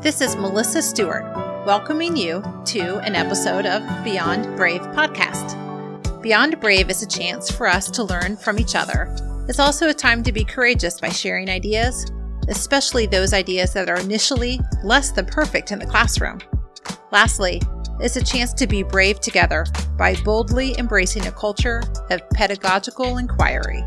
This is Melissa Stewart, welcoming you to an episode of Beyond Brave podcast. Beyond Brave is a chance for us to learn from each other. It's also a time to be courageous by sharing ideas, especially those ideas that are initially less than perfect in the classroom. Lastly, it's a chance to be brave together by boldly embracing a culture of pedagogical inquiry.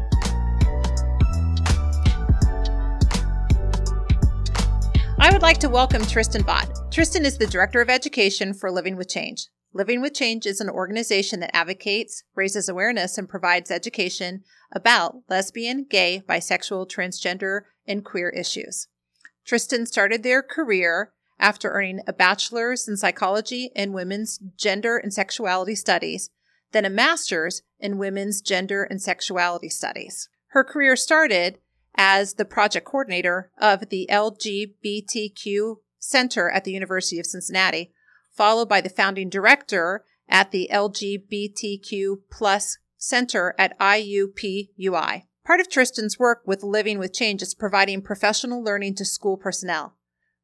I would like to welcome Tristan Vaught. Tristan is the Director of Education for Living with Change. Living with Change is an organization that advocates, raises awareness, and provides education about lesbian, gay, bisexual, transgender, and queer issues. Tristan started their career after earning a bachelor's in psychology and women's gender and sexuality studies, then a master's in women's gender and sexuality studies. Her career started as the project coordinator of the LGBTQ Center at the University of Cincinnati, followed by the founding director at the LGBTQ Plus Center at IUPUI. Part of Tristan's work with Living with Change is providing professional learning to school personnel.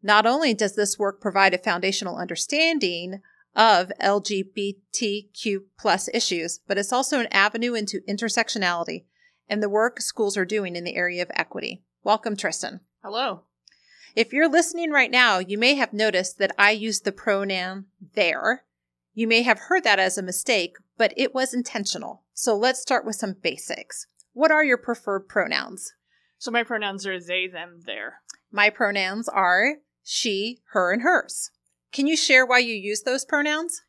Not only does this work provide a foundational understanding of LGBTQ plus issues, but it's also an avenue into intersectionality and the work schools are doing in the area of equity. Welcome, Tristan. Hello. If you're listening right now, you may have noticed that I use the pronoun their. You may have heard that as a mistake, but it was intentional. So let's start with some basics. What are your preferred pronouns? So my pronouns are they, them, their. My pronouns are she, her, and hers. Can you share why you use those pronouns?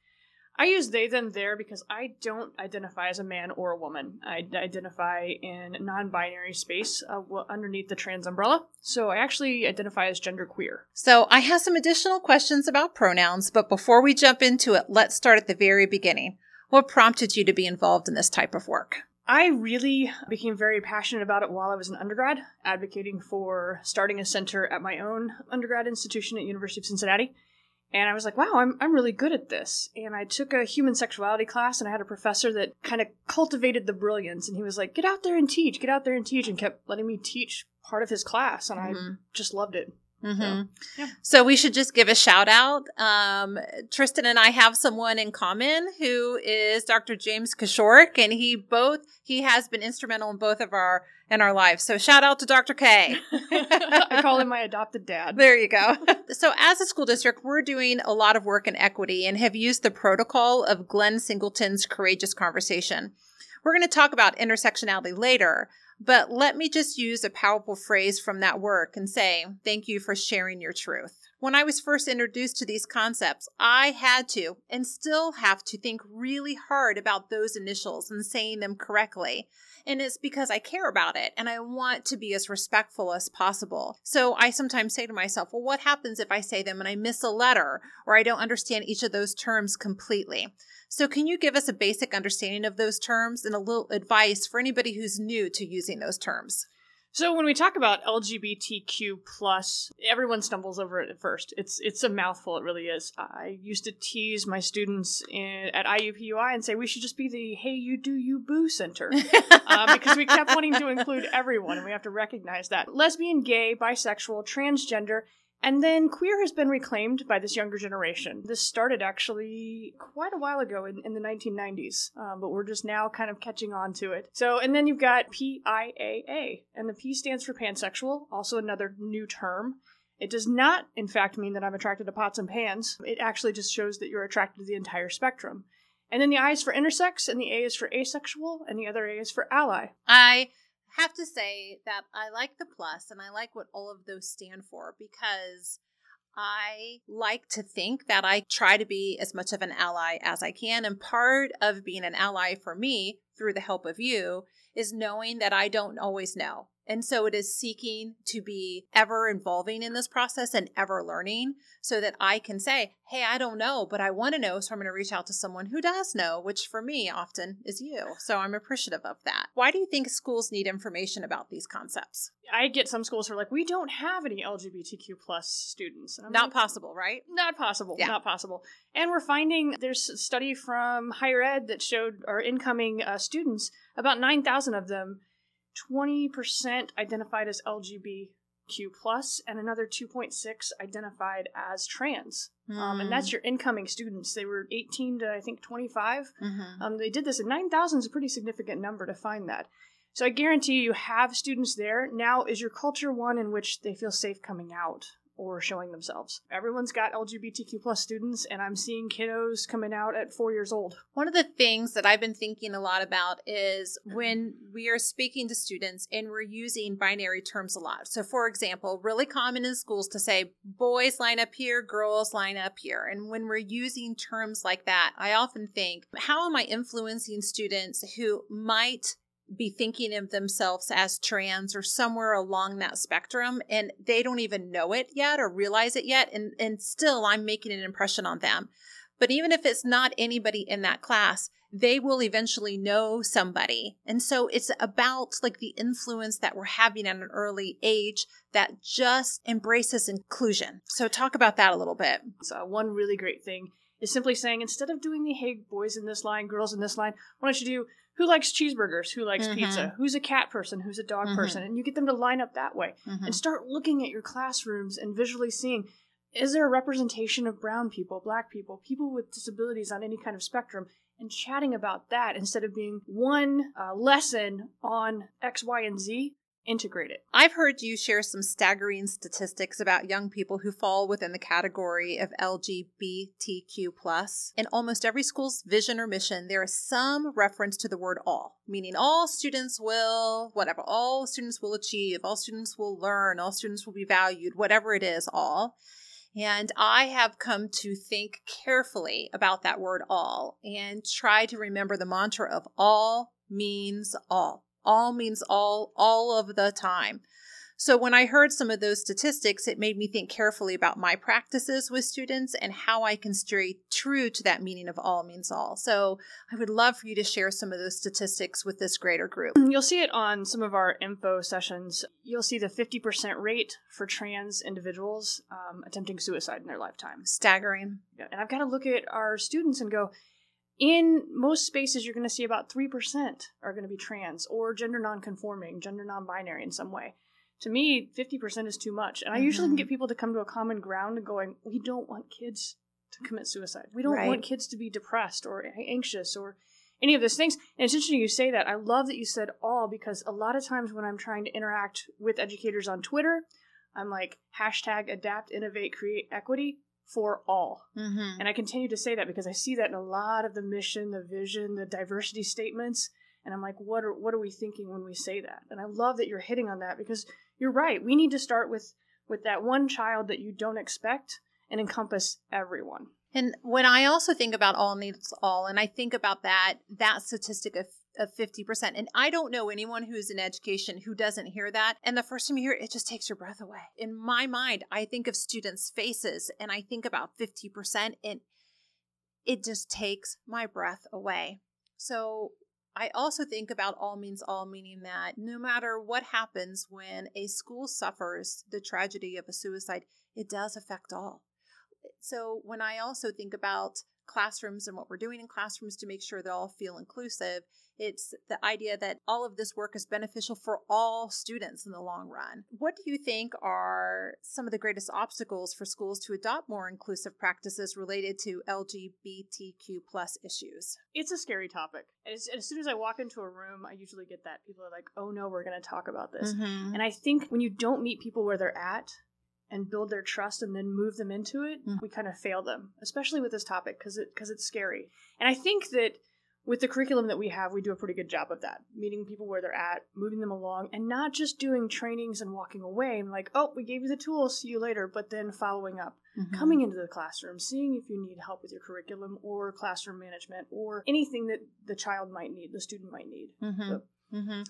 I use they, them, their because I don't identify as a man or a woman. I identify in non binary space uh, underneath the trans umbrella. So I actually identify as genderqueer. So I have some additional questions about pronouns, but before we jump into it, let's start at the very beginning. What prompted you to be involved in this type of work? I really became very passionate about it while I was an undergrad, advocating for starting a center at my own undergrad institution at University of Cincinnati. And I was like, wow, I'm, I'm really good at this. And I took a human sexuality class and I had a professor that kind of cultivated the brilliance. And he was like, get out there and teach, get out there and teach, and kept letting me teach part of his class. And mm-hmm. I just loved it. Mm-hmm. So, yeah. so, we should just give a shout out. Um, Tristan and I have someone in common who is Dr. James Kishork, and he both he has been instrumental in both of our in our lives. So shout out to Dr. K. I call him my adopted dad. There you go. so as a school district, we're doing a lot of work in equity and have used the protocol of Glenn Singleton's courageous conversation. We're going to talk about intersectionality later, but let me just use a powerful phrase from that work and say, thank you for sharing your truth. When I was first introduced to these concepts, I had to and still have to think really hard about those initials and saying them correctly. And it's because I care about it and I want to be as respectful as possible. So I sometimes say to myself, well, what happens if I say them and I miss a letter or I don't understand each of those terms completely? So, can you give us a basic understanding of those terms and a little advice for anybody who's new to using those terms? So when we talk about LGBTQ plus, everyone stumbles over it at first. It's it's a mouthful. It really is. I used to tease my students in, at IUPUI and say we should just be the "Hey, you do you boo" center uh, because we kept wanting to include everyone, and we have to recognize that lesbian, gay, bisexual, transgender, and then queer has been reclaimed by this younger generation. This started actually quite a while ago in, in the 1990s, um, but we're just now kind of catching on to it. So, and then you've got PIAA, and the P stands for pansexual, also another new term. It does not, in fact, mean that I'm attracted to pots and pans. It actually just shows that you're attracted to the entire spectrum. And then the I is for intersex, and the A is for asexual, and the other A is for ally. I have to say that I like the plus and I like what all of those stand for because I like to think that I try to be as much of an ally as I can. And part of being an ally for me through the help of you is knowing that I don't always know. And so it is seeking to be ever involving in this process and ever learning so that I can say, Hey, I don't know, but I want to know. So I'm going to reach out to someone who does know, which for me often is you. So I'm appreciative of that. Why do you think schools need information about these concepts? I get some schools who are like, we don't have any LGBTQ plus students. Not like, possible, right? Not possible. Yeah. Not possible. And we're finding there's a study from higher ed that showed our incoming uh, students, about 9,000 of them 20% identified as LGB Q plus, and another 2.6 identified as trans. Mm. Um, and that's hmm. your incoming students. They were 18 to I think 25. Mm-hmm. Um, they did this, and 9,000 is a pretty significant number to find that. So I guarantee you have students there. Now, is your culture one in which they feel safe coming out? Or showing themselves. Everyone's got LGBTQ plus students, and I'm seeing kiddos coming out at four years old. One of the things that I've been thinking a lot about is when we are speaking to students and we're using binary terms a lot. So, for example, really common in schools to say boys line up here, girls line up here. And when we're using terms like that, I often think, how am I influencing students who might be thinking of themselves as trans or somewhere along that spectrum and they don't even know it yet or realize it yet and and still I'm making an impression on them. But even if it's not anybody in that class, they will eventually know somebody. And so it's about like the influence that we're having at an early age that just embraces inclusion. So talk about that a little bit. So one really great thing is simply saying instead of doing the hey boys in this line, girls in this line, why don't you do who likes cheeseburgers, who likes mm-hmm. pizza, who's a cat person, who's a dog mm-hmm. person, and you get them to line up that way mm-hmm. and start looking at your classrooms and visually seeing is there a representation of brown people, black people, people with disabilities on any kind of spectrum, and chatting about that instead of being one uh, lesson on X, Y, and Z integrate it. I've heard you share some staggering statistics about young people who fall within the category of LGBTQ+. In almost every school's vision or mission, there is some reference to the word all, meaning all students will, whatever, all students will achieve, all students will learn, all students will be valued, whatever it is, all. And I have come to think carefully about that word all and try to remember the mantra of all means all all means all, all of the time. So when I heard some of those statistics, it made me think carefully about my practices with students and how I can stay true to that meaning of all means all. So I would love for you to share some of those statistics with this greater group. You'll see it on some of our info sessions. You'll see the 50% rate for trans individuals um, attempting suicide in their lifetime. Staggering. And I've got to look at our students and go, in most spaces you're going to see about 3% are going to be trans or gender nonconforming gender non-binary in some way to me 50% is too much and i mm-hmm. usually can mm-hmm. get people to come to a common ground and going we don't want kids to commit suicide we don't right. want kids to be depressed or anxious or any of those things and it's interesting you say that i love that you said all because a lot of times when i'm trying to interact with educators on twitter i'm like hashtag adapt innovate create equity for all. Mm-hmm. And I continue to say that because I see that in a lot of the mission, the vision, the diversity statements. And I'm like, what are what are we thinking when we say that? And I love that you're hitting on that because you're right. We need to start with with that one child that you don't expect and encompass everyone. And when I also think about all needs all, and I think about that that statistic of of 50%. And I don't know anyone who's in education who doesn't hear that. And the first time you hear it, it just takes your breath away. In my mind, I think of students' faces and I think about 50%, and it just takes my breath away. So I also think about all means all, meaning that no matter what happens when a school suffers the tragedy of a suicide, it does affect all. So when I also think about classrooms and what we're doing in classrooms to make sure they all feel inclusive. It's the idea that all of this work is beneficial for all students in the long run. What do you think are some of the greatest obstacles for schools to adopt more inclusive practices related to LGBTQ plus issues? It's a scary topic. As, as soon as I walk into a room, I usually get that. People are like, oh no, we're going to talk about this. Mm-hmm. And I think when you don't meet people where they're at, and build their trust and then move them into it, mm. we kind of fail them, especially with this topic because it because it's scary. And I think that with the curriculum that we have, we do a pretty good job of that, meeting people where they're at, moving them along, and not just doing trainings and walking away and like, oh, we gave you the tools, see you later, but then following up, mm-hmm. coming into the classroom, seeing if you need help with your curriculum or classroom management or anything that the child might need, the student might need. Mm-hmm. So, Mm-hmm.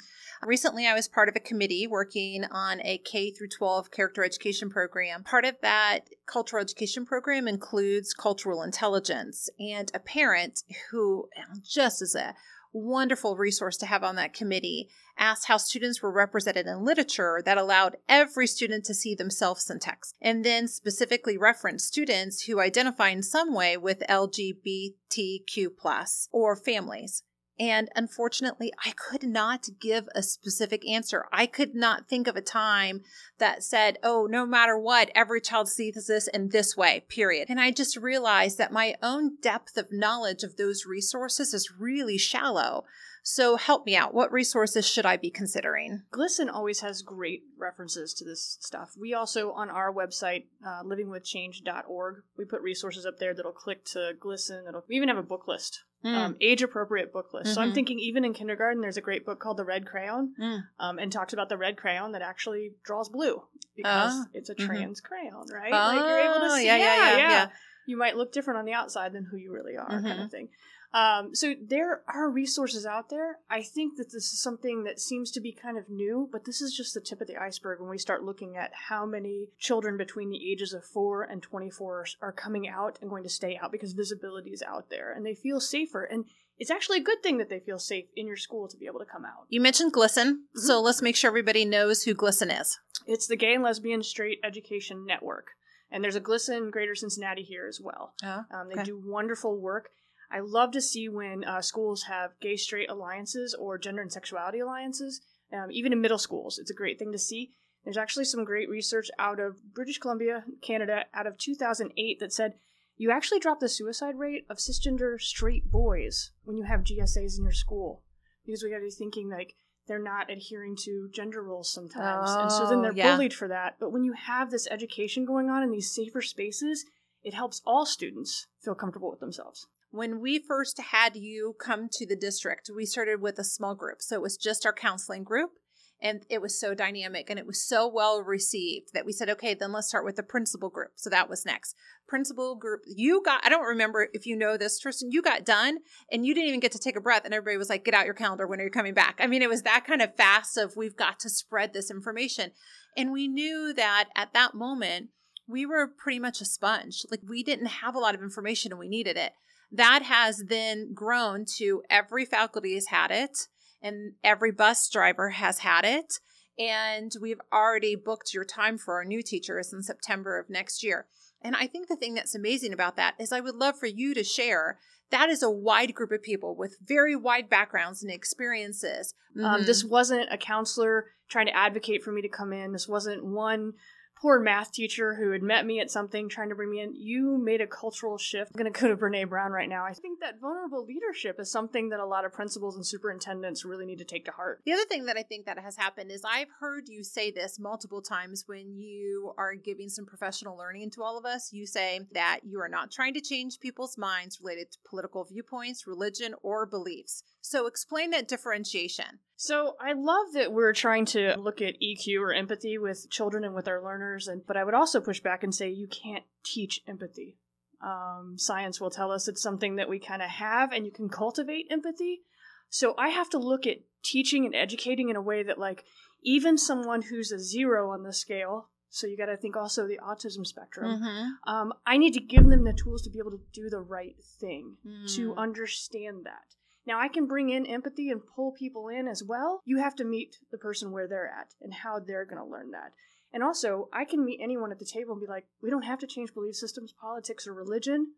Recently, I was part of a committee working on a K through 12 character education program. Part of that cultural education program includes cultural intelligence, and a parent who just is a wonderful resource to have on that committee asked how students were represented in literature that allowed every student to see themselves in text and then specifically referenced students who identify in some way with lgbtq plus or families And unfortunately, I could not give a specific answer. I could not think of a time that said, oh, no matter what, every child sees this in this way, period. And I just realized that my own depth of knowledge of those resources is really shallow. So help me out. What resources should I be considering? GLSEN always has great references to this stuff. We also, on our website, uh, livingwithchange.org, we put resources up there that'll click to GLSEN. It'll, we even have a book list, mm. um, age appropriate book list. Mm-hmm. So I'm mm-hmm. thinking even in kindergarten, there's a great book called The Red Crayon mm. um, and talks about the red crayon that actually draws blue because uh, it's a mm-hmm. trans mm-hmm. crayon, right? like you're able to oh, see, yeah, yeah, yeah, yeah. yeah. You might look different on the outside than who you really are, kind of mm-hmm. thing. Um, so there are resources out there. I think that this is something that seems to be kind of new, but this is just the tip of the iceberg when we start looking at how many children between the ages of 4 and 24 are coming out and going to stay out because visibility is out there and they feel safer. And it's actually a good thing that they feel safe in your school to be able to come out. You mentioned GLSEN, mm-hmm. so let's make sure everybody knows who GLSEN is. It's the Gay and Lesbian Straight Education Network. And there's a GLSEN Greater Cincinnati here as well. Oh, um, they do wonderful work. I love to see when uh, schools have gay straight alliances or gender and sexuality alliances, um, even in middle schools. It's a great thing to see. There's actually some great research out of British Columbia, Canada, out of 2008 that said you actually drop the suicide rate of cisgender straight boys when you have GSAs in your school. Because we got to be thinking like they're not adhering to gender roles sometimes. Oh, and so then they're oh, yeah. bullied for that. But when you have this education going on in these safer spaces, it helps all students feel comfortable with themselves. When we first had you come to the district, we started with a small group. So it was just our counseling group. And it was so dynamic and it was so well received that we said, okay, then let's start with the principal group. So that was next. Principal group, you got, I don't remember if you know this, Tristan, you got done and you didn't even get to take a breath. And everybody was like, get out your calendar. When are you coming back? I mean, it was that kind of fast of we've got to spread this information. And we knew that at that moment, we were pretty much a sponge. Like we didn't have a lot of information and we needed it that has then grown to every faculty has had it and every bus driver has had it. And we've already booked your time for our new teachers in September of next year. And I think the thing that's amazing about that is I would love for you to share that is a wide group of people with very wide backgrounds and experiences. Um, mm-hmm. Um, this wasn't a counselor trying to advocate for me to come in. This wasn't one poor math teacher who had met me at something trying to bring me in. You made a cultural shift. I'm going to go to Brene Brown right now. I think that vulnerable leadership is something that a lot of principals and superintendents really need to take to heart. The other thing that I think that has happened is I've heard you say this multiple times when you are giving some professional learning to all of us. You say that you are not trying to change people's minds related to political viewpoints, religion, or beliefs. So explain that differentiation. So I love that we're trying to look at EQ or empathy with children and with our learners, and but I would also push back and say you can't teach empathy. Um, science will tell us it's something that we kind of have, and you can cultivate empathy. So I have to look at teaching and educating in a way that, like, even someone who's a zero on the scale, so you got to think also the autism spectrum. Mm-hmm. Um, I need to give them the tools to be able to do the right thing, mm. to understand that. Now, I can bring in empathy and pull people in as well. You have to meet the person where they're at and how they're going to learn that. And also, I can meet anyone at the table and be like, we don't have to change belief systems, politics, or religion.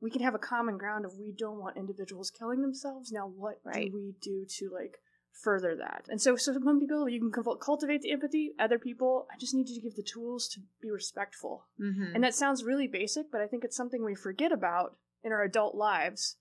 We can have a common ground of we don't want individuals killing themselves. Now, what right. do we do to like further that? And so, so some people you can cultivate the empathy. Other people, I just need you to give the tools to be respectful. Mm-hmm. And that sounds really basic, but I think it's something we forget about in our adult lives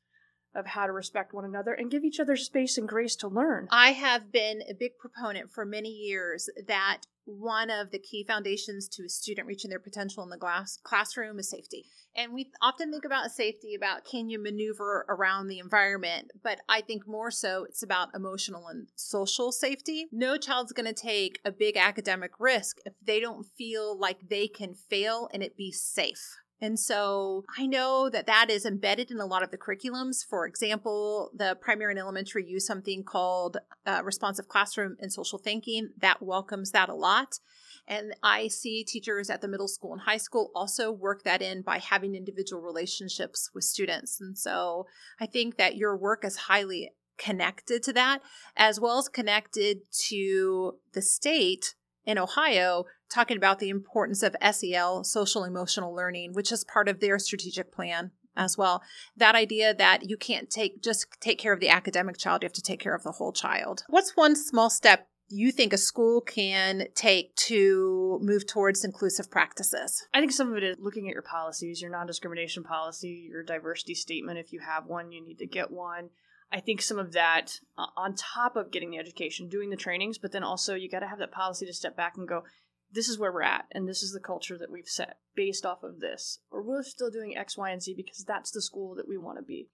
of how to respect one another and give each other space and grace to learn. I have been a big proponent for many years that one of the key foundations to a student reaching their potential in the glass classroom is safety. And we often think about safety about can you maneuver around the environment, but I think more so it's about emotional and social safety. No child's going to take a big academic risk if they don't feel like they can fail and it be safe. And so I know that that is embedded in a lot of the curriculums. For example, the primary and elementary use something called uh, responsive classroom and social thinking that welcomes that a lot. And I see teachers at the middle school and high school also work that in by having individual relationships with students. And so I think that your work is highly connected to that, as well as connected to the state in Ohio talking about the importance of SEL, social emotional learning, which is part of their strategic plan as well. That idea that you can't take just take care of the academic child, you have to take care of the whole child. What's one small step you think a school can take to move towards inclusive practices? I think some of it is looking at your policies, your non discrimination policy, your diversity statement. If you have one, you need to get one. I think some of that, uh, on top of getting the education, doing the trainings, but then also you got to have that policy to step back and go, this is where we're at, and this is the culture that we've set based off of this. Or we're still doing X, Y, and Z because that's the school that we want to be.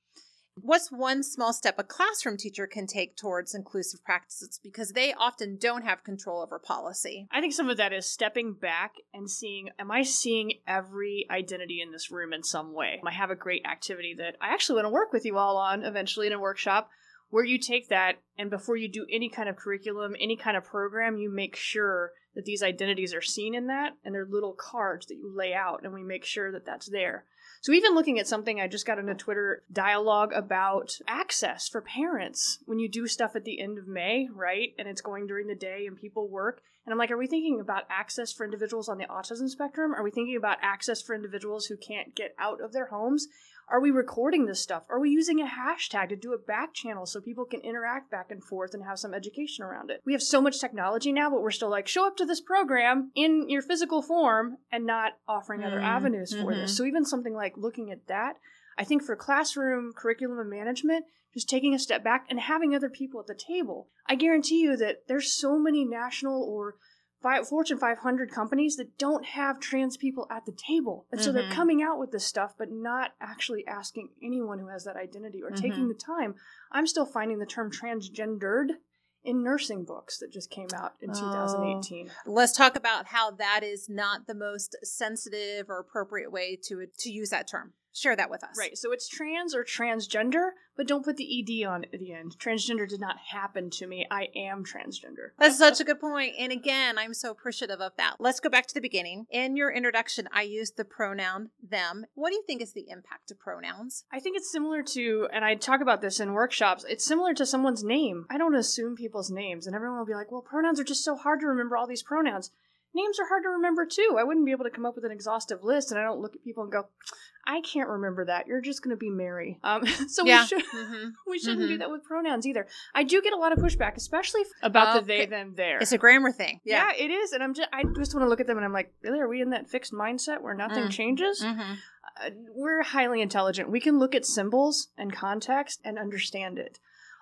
What's one small step a classroom teacher can take towards inclusive practices because they often don't have control over policy? I think some of that is stepping back and seeing am I seeing every identity in this room in some way? I have a great activity that I actually want to work with you all on eventually in a workshop where you take that and before you do any kind of curriculum, any kind of program, you make sure that these identities are seen in that and they're little cards that you lay out and we make sure that that's there. So even looking at something, I just got in a Twitter dialogue about access for parents when you do stuff at the end of May, right? And it's going during the day and people work. And I'm like, are we thinking about access for individuals on the autism spectrum? Are we thinking about access for individuals who can't get out of their homes? Are we recording this stuff? Are we using a hashtag to do a back channel so people can interact back and forth and have some education around it? We have so much technology now, but we're still like, show up to this program in your physical form and not offering other mm-hmm. avenues for mm-hmm. this. So even something like looking at that, I think for classroom curriculum and management, just taking a step back and having other people at the table. I guarantee you that there's so many national or Fortune 500 companies that don't have trans people at the table. And so mm-hmm. they're coming out with this stuff, but not actually asking anyone who has that identity or mm-hmm. taking the time. I'm still finding the term transgendered in nursing books that just came out in oh. 2018. Let's talk about how that is not the most sensitive or appropriate way to to use that term. Share that with us. Right. So it's trans or transgender, but don't put the ed on at the end. Transgender did not happen to me. I am transgender. That's such a good point. And again, I'm so appreciative of that. Let's go back to the beginning. In your introduction, I used the pronoun them. What do you think is the impact of pronouns? I think it's similar to, and I talk about this in workshops, it's similar to someone's name. I don't assume people's names, and everyone will be like, well, pronouns are just so hard to remember all these pronouns names are hard to remember too. I wouldn't be able to come up with an exhaustive list, and I don't look at people and go, I can't remember that. You're just going to be Mary. Um, so yeah. we should mm-hmm. we shouldn't mm-hmm. do that with pronouns either. I do get a lot of pushback, especially about the they them their. It's a grammar thing. Yeah. yeah. it is, and I'm just I just want to look at them and I'm like, really, are we in that fixed mindset where nothing mm. changes? Mm-hmm. Uh, we're highly intelligent. We can look at symbols and context and understand it.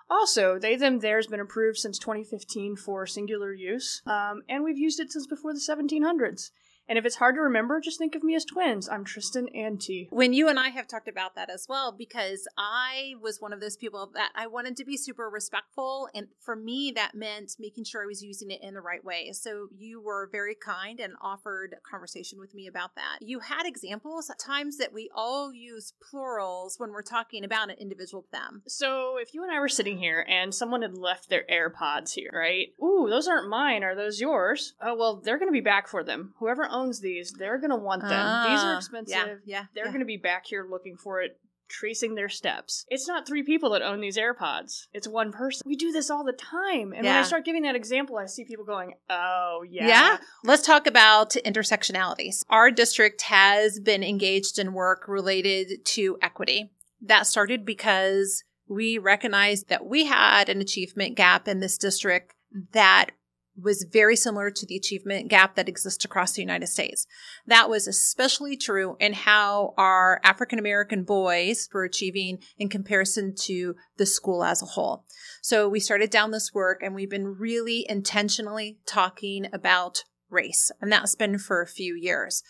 Also, they, them, their has been approved since 2015 for singular use, um, and we've used it since before the 1700s. And if it's hard to remember, just think of me as twins. I'm Tristan and T. When you and I have talked about that as well, because I was one of those people that I wanted to be super respectful. And for me, that meant making sure I was using it in the right way. So you were very kind and offered conversation with me about that. You had examples at times that we all use plurals when we're talking about an individual them. So if you and I were sitting here and someone had left their AirPods here, right? Ooh, those aren't mine. Are those yours? Oh, well, they're going to be back for them. Whoever owns these, they're going to want them. These are ah, expensive. Yeah, yeah they're yeah. going to be back here looking for it, tracing their steps. It's not three people that own these AirPods. It's one person. We do this all the time. And yeah. when I start giving that example, I see people going, "Oh, yeah." Yeah. Let's talk about intersectionalities. Our district has been engaged in work related to equity. That started because we recognized that we had an achievement gap in this district that was very similar to the achievement gap that exists across the United States. That was especially true in how our African American boys were achieving in comparison to the school as a whole. So we started down this work and we've been really intentionally talking about race, and that's been for a few years.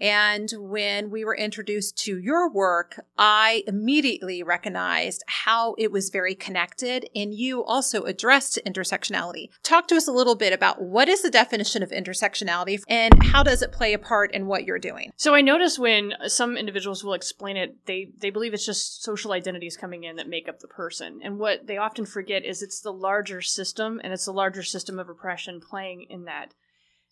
And when we were introduced to your work, I immediately recognized how it was very connected and you also addressed intersectionality. Talk to us a little bit about what is the definition of intersectionality and how does it play a part in what you're doing? So I notice when some individuals will explain it, they, they believe it's just social identities coming in that make up the person. And what they often forget is it's the larger system and it's the larger system of oppression playing in that.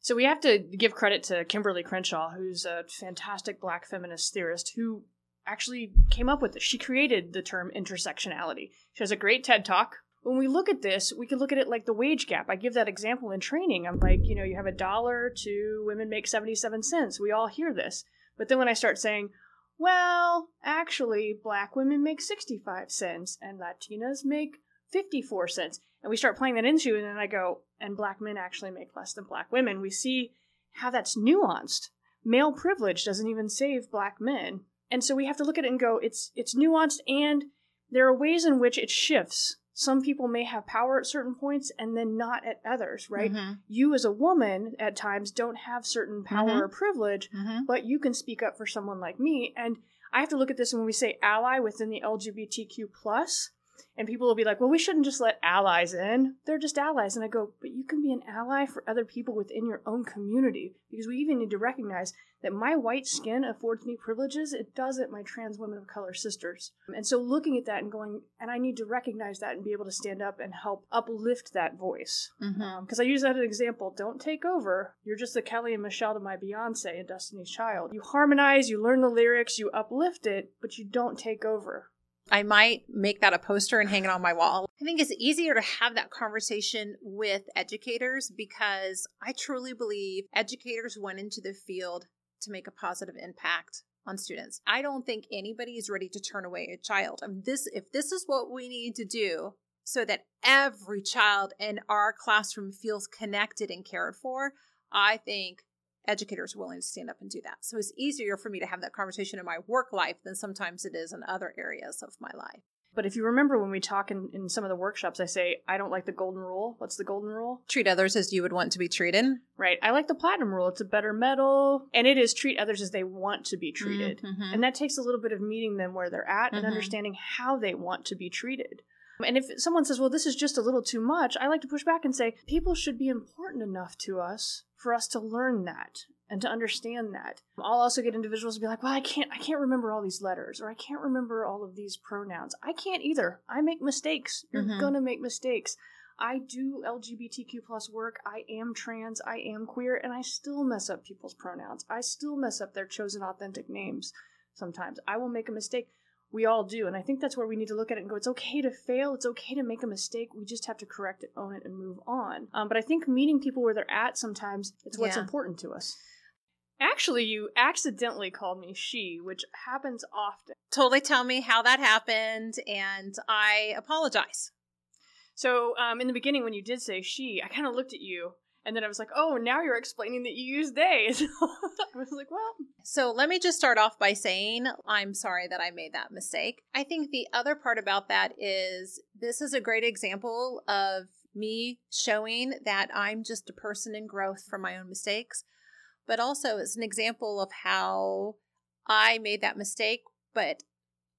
So we have to give credit to Kimberlé Crenshaw, who's a fantastic black feminist theorist who actually came up with this. She created the term intersectionality. She has a great TED talk. When we look at this, we can look at it like the wage gap. I give that example in training. I'm like, you know, you have a dollar to women make 77 cents. We all hear this. But then when I start saying, well, actually, black women make 65 cents and Latinas make 54 cents. And we start playing that into, and then I go, and black men actually make less than black women. We see how that's nuanced. Male privilege doesn't even save black men. And so we have to look at it and go, it's it's nuanced and there are ways in which it shifts. Some people may have power at certain points and then not at others, right? Mm-hmm. You as a woman at times don't have certain power Mhm. or privilege, Mm-hmm. but you can speak up for someone like me. And I have to look at this when we say ally within the LGBTQ plus, and people will be like, "Well, we shouldn't just let allies in. They're just allies." And I go, "But you can be an ally for other people within your own community because we even need to recognize that my white skin affords me privileges. It doesn't my trans women of color sisters." And so looking at that and going, and I need to recognize that and be able to stand up and help uplift that voice Mm-hmm. because I use that as an example. Don't take over. You're just the Kelly and Michelle to my Beyonce and Destiny's Child. You harmonize, you learn the lyrics, you uplift it, but you don't take over. I might make that a poster and hang it on my wall. I think it's easier to have that conversation with educators because I truly believe educators went into the field to make a positive impact on students. I don't think anybody is ready to turn away a child. And this if this is what we need to do so that every child in our classroom feels connected and cared for, I think educators are willing to stand up and do that. So it's easier for me to have that conversation in my work life than sometimes it is in other areas of my life. But if you remember when we talk in, in some of the workshops, I say, I don't like the golden rule. What's the golden rule? Treat others as you would want to be treated. Right. I like the platinum rule. It's a better medal. And it is treat others as they want to be treated. Mhm. And that takes a little bit of meeting them where they're at and Mhm. understanding how they want to be treated. And if someone says, well, this is just a little too much, I like to push back and say, people should be important enough to us for us to learn that and to understand that. I'll also get individuals to be like, well, I can't I can't remember all these letters or I can't remember all of these pronouns. I can't either. I make mistakes. You're Mhm. gonna make mistakes. I do LGBTQ plus work. I am trans. I am queer, and I still mess up people's pronouns. I still mess up their chosen authentic names. Sometimes I will make a mistake. We all do, and I think that's where we need to look at it and go. It's okay to fail. It's okay to make a mistake. We just have to correct it, own it, and move on. Um, but I think meeting people where they're at sometimes it's what's Yeah. important to us. Actually, you accidentally called me she, which happens often. Totally tell me how that happened, and I apologize. So, um, in the beginning, when you did say she, I kind of looked at you, and then I was like, "Oh, now you're explaining that you use they." I was like, "Well, So let me just start off by saying I'm sorry that I made that mistake. I think the other part about that is this is a great example of me showing that I'm just a person in growth from my own mistakes, but also it's an example of how I made that mistake, but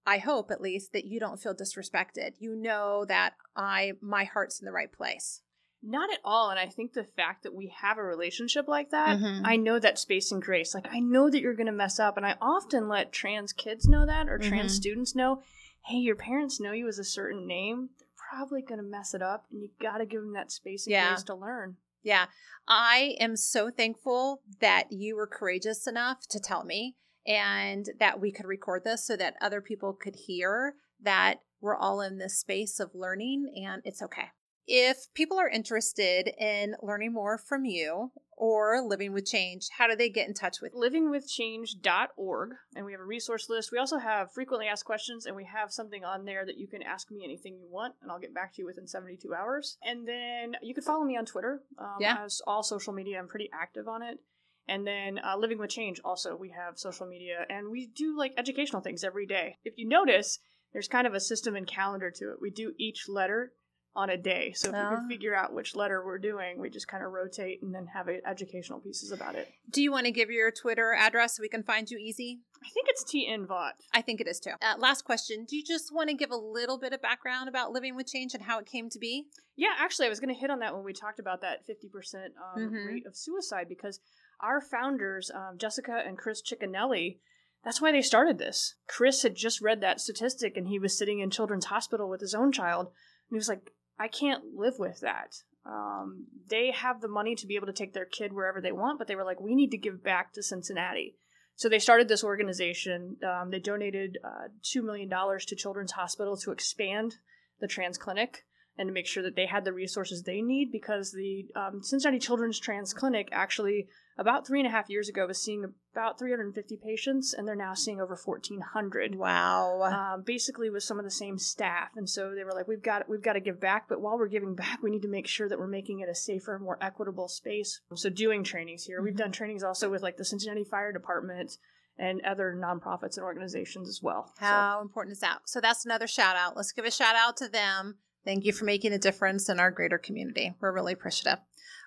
I hope at least that you don't feel disrespected. You know that I my heart's in the right place. Not at all." And I think the fact that we have a relationship like that, Mhm. I know that space and grace. Like I know that you're going to mess up, and I often let trans kids know that or trans Mhm. students know, "Hey, your parents know you as a certain name. They're probably going to mess it up, and you got to give them that space and Yeah. grace to learn." Yeah. I am so thankful that you were courageous enough to tell me and that we could record this so that other people could hear that we're all in this space of learning and it's okay. If people are interested in learning more from you or living with change, how do they get in touch with you? livingwithchange.org and we have a resource list. We also have frequently asked questions and we have something on there that you can ask me anything you want and i'll get back to you within 72 hours. And then you can follow me on twitter. Um, Yeah. as all social media i'm pretty active on it. And then uh, living with change also we have social media and we do like educational things every day. If you notice there's kind of a system and calendar to it. We do each letter on a day so if you Ah. can figure out which letter we're doing we just kind of rotate and then have educational pieces about it Do you want to give your Twitter address so we can find you easy? I think it's TN Vaught. I think it is too. Uh, last question. Do you just want to give a little bit of background about living with change and how it came to be? Yeah, actually, I was going to hit on that when we talked about that 50% um, Mhm. rate of suicide because our founders, um, Jessica and Chris Ciccanelli, that's why they started this. Chris had just read that statistic and he was sitting in Children's Hospital with his own child. And he was like, I can't live with that. Um, they have the money to be able to take their kid wherever they want, but they were like, we need to give back to Cincinnati. So they started this organization. Um, they donated uh, $2 million to Children's Hospital to expand the trans clinic and to make sure that they had the resources they need because the um, Cincinnati Children's Trans Clinic actually about three and a half years ago was seeing about 350 patients and they're now seeing over 1400 wow um, basically with some of the same staff and so they were like we've got we've got to give back but while we're giving back we need to make sure that we're making it a safer more equitable space so doing trainings here we've done trainings also with like the cincinnati fire department and other nonprofits and organizations as well So- How important is that? So that's another shout out. Let's give a shout out to them. Thank you for making a difference in our greater community. We're really appreciative.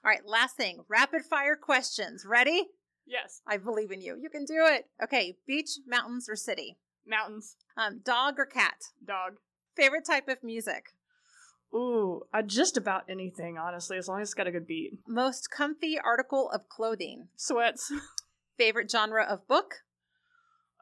All right, last thing rapid fire questions. Ready? yes I believe in you. You can do it. Okay, beach, mountains, or city? mountains Um, dog or cat? dog Favorite type of music? Ooh, uh, just about anything, honestly, as long as it's got a good beat. Most comfy article of clothing? Sweats. Favorite genre of book?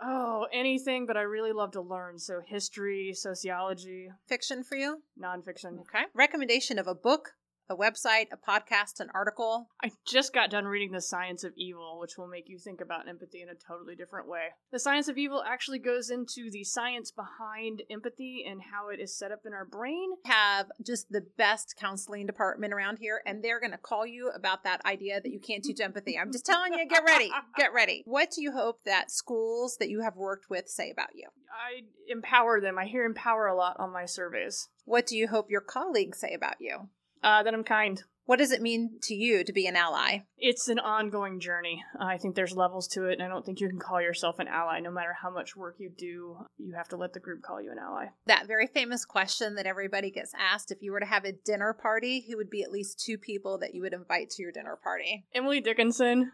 Oh, anything, but I really love to learn. So, history, sociology, Fiction for you? nonfiction. Okay. Recommendation of a book, a website, a podcast, an article. I just got done reading The Science of Evil, which will make you think about empathy in a totally different way. The Science of Evil actually goes into the science behind empathy and how it is set up in our brain. Have just the best counseling department around here, and they're going to call you about that idea that you can't teach empathy. I'm just telling you, get ready. Get ready. What do you hope that schools that you have worked with say about you? I empower them. I hear empower a lot on my surveys. What do you hope your colleagues say about you? Uh, that I'm kind. What does it mean to you to be an ally? It's an ongoing journey. I think there's levels to it, and I don't think you can call yourself an ally. No matter how much work you do, you have to let the group call you an ally. That very famous question that everybody gets asked if you were to have a dinner party, who would be at least two people that you would invite to your dinner party? Emily Dickinson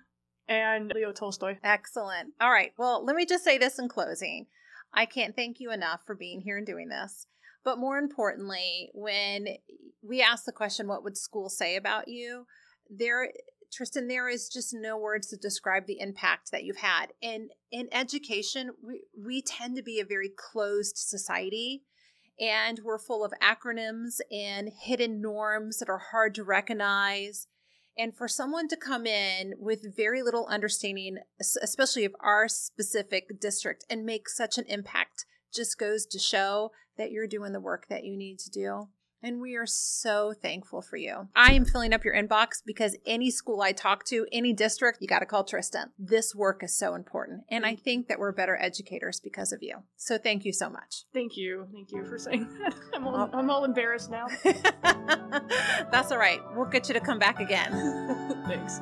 and Leo Tolstoy. Excellent. All right. Well, let me just say this in closing. I can't thank you enough for being here and doing this. But more importantly, when we ask the question, what would school say about you? There, Tristan, there is just no words to describe the impact that you've had. And in education, we, we tend to be a very closed society and we're full of acronyms and hidden norms that are hard to recognize. And for someone to come in with very little understanding, especially of our specific district, and make such an impact just goes to show that you're doing the work that you need to do. And we are so thankful for you. I am filling up your inbox because any school I talk to, any district, you got to call Tristan. This work is so important. And I think that we're better educators because of you. So thank you so much. Thank you. Thank you for saying that. I'm all, I'm all embarrassed now. That's all right. We'll get you to come back again. Thanks.